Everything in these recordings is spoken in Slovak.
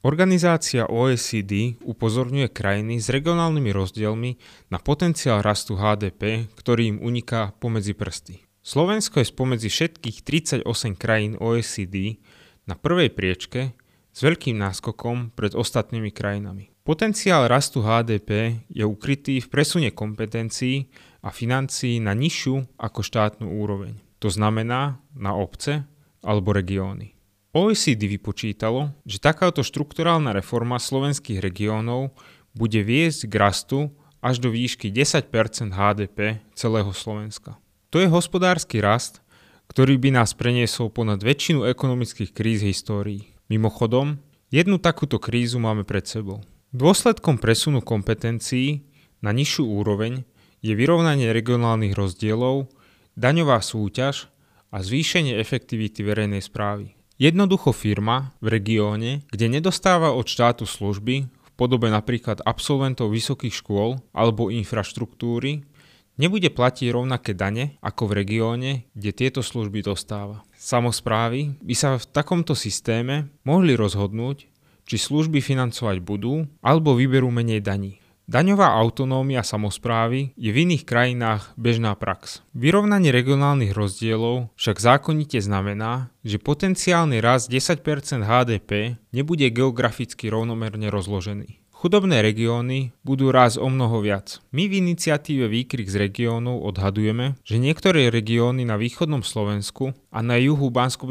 Organizácia OECD upozorňuje krajiny s regionálnymi rozdielmi na potenciál rastu HDP, ktorý im uniká pomedzi prsty. Slovensko je spomedzi všetkých 38 krajín OECD na prvej priečke s veľkým náskokom pred ostatnými krajinami. Potenciál rastu HDP je ukrytý v presune kompetencií a financií na nižšiu ako štátnu úroveň. To znamená na obce alebo regióny. OECD vypočítalo, že takáto štrukturálna reforma slovenských regiónov bude viesť k rastu až do výšky 10% HDP celého Slovenska. To je hospodársky rast, ktorý by nás preniesol ponad väčšinu ekonomických kríz histórií. Mimochodom, jednu takúto krízu máme pred sebou. Dôsledkom presunu kompetencií na nižšiu úroveň je vyrovnanie regionálnych rozdielov, daňová súťaž a zvýšenie efektivity verejnej správy. Jednoducho firma v regióne, kde nedostáva od štátu služby v podobe napríklad absolventov vysokých škôl alebo infraštruktúry, nebude platiť rovnaké dane ako v regióne, kde tieto služby dostáva. Samozprávy by sa v takomto systéme mohli rozhodnúť, či služby financovať budú alebo vyberú menej daní. Daňová autonómia samozprávy je v iných krajinách bežná prax. Vyrovnanie regionálnych rozdielov však zákonite znamená, že potenciálny rast 10% HDP nebude geograficky rovnomerne rozložený. Chudobné regióny budú rásť o mnoho viac. My v iniciatíve Výkrik z regiónov odhadujeme, že niektoré regióny na východnom Slovensku a na juhu bansko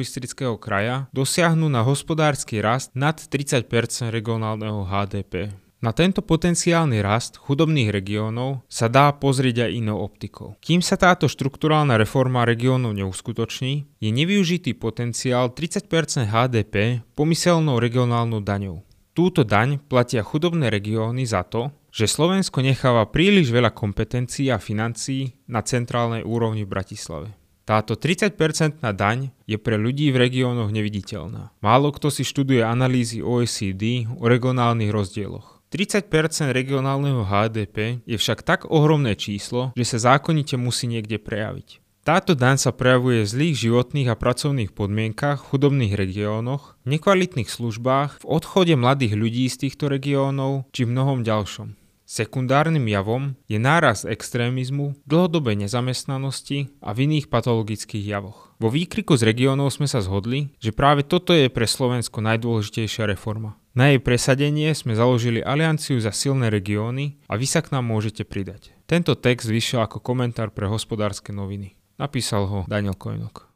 kraja dosiahnu na hospodársky rast nad 30% regionálneho HDP. Na tento potenciálny rast chudobných regiónov sa dá pozrieť aj inou optikou. Kým sa táto štrukturálna reforma regiónov neuskutoční, je nevyužitý potenciál 30% HDP pomyselnou regionálnou daňou. Túto daň platia chudobné regióny za to, že Slovensko necháva príliš veľa kompetencií a financií na centrálnej úrovni v Bratislave. Táto 30-percentná daň je pre ľudí v regiónoch neviditeľná. Málo kto si študuje analýzy OECD o regionálnych rozdieloch. 30% regionálneho HDP je však tak ohromné číslo, že sa zákonite musí niekde prejaviť. Táto daň sa prejavuje v zlých životných a pracovných podmienkach chudobných regiónoch, nekvalitných službách, v odchode mladých ľudí z týchto regiónov či mnohom ďalšom. Sekundárnym javom je náraz extrémizmu, dlhodobej nezamestnanosti a v iných patologických javoch. Vo výkriku z regiónov sme sa zhodli, že práve toto je pre Slovensko najdôležitejšia reforma. Na jej presadenie sme založili Alianciu za silné regióny a vy sa k nám môžete pridať. Tento text vyšiel ako komentár pre hospodárske noviny. Napísal ho Daniel Kojnok.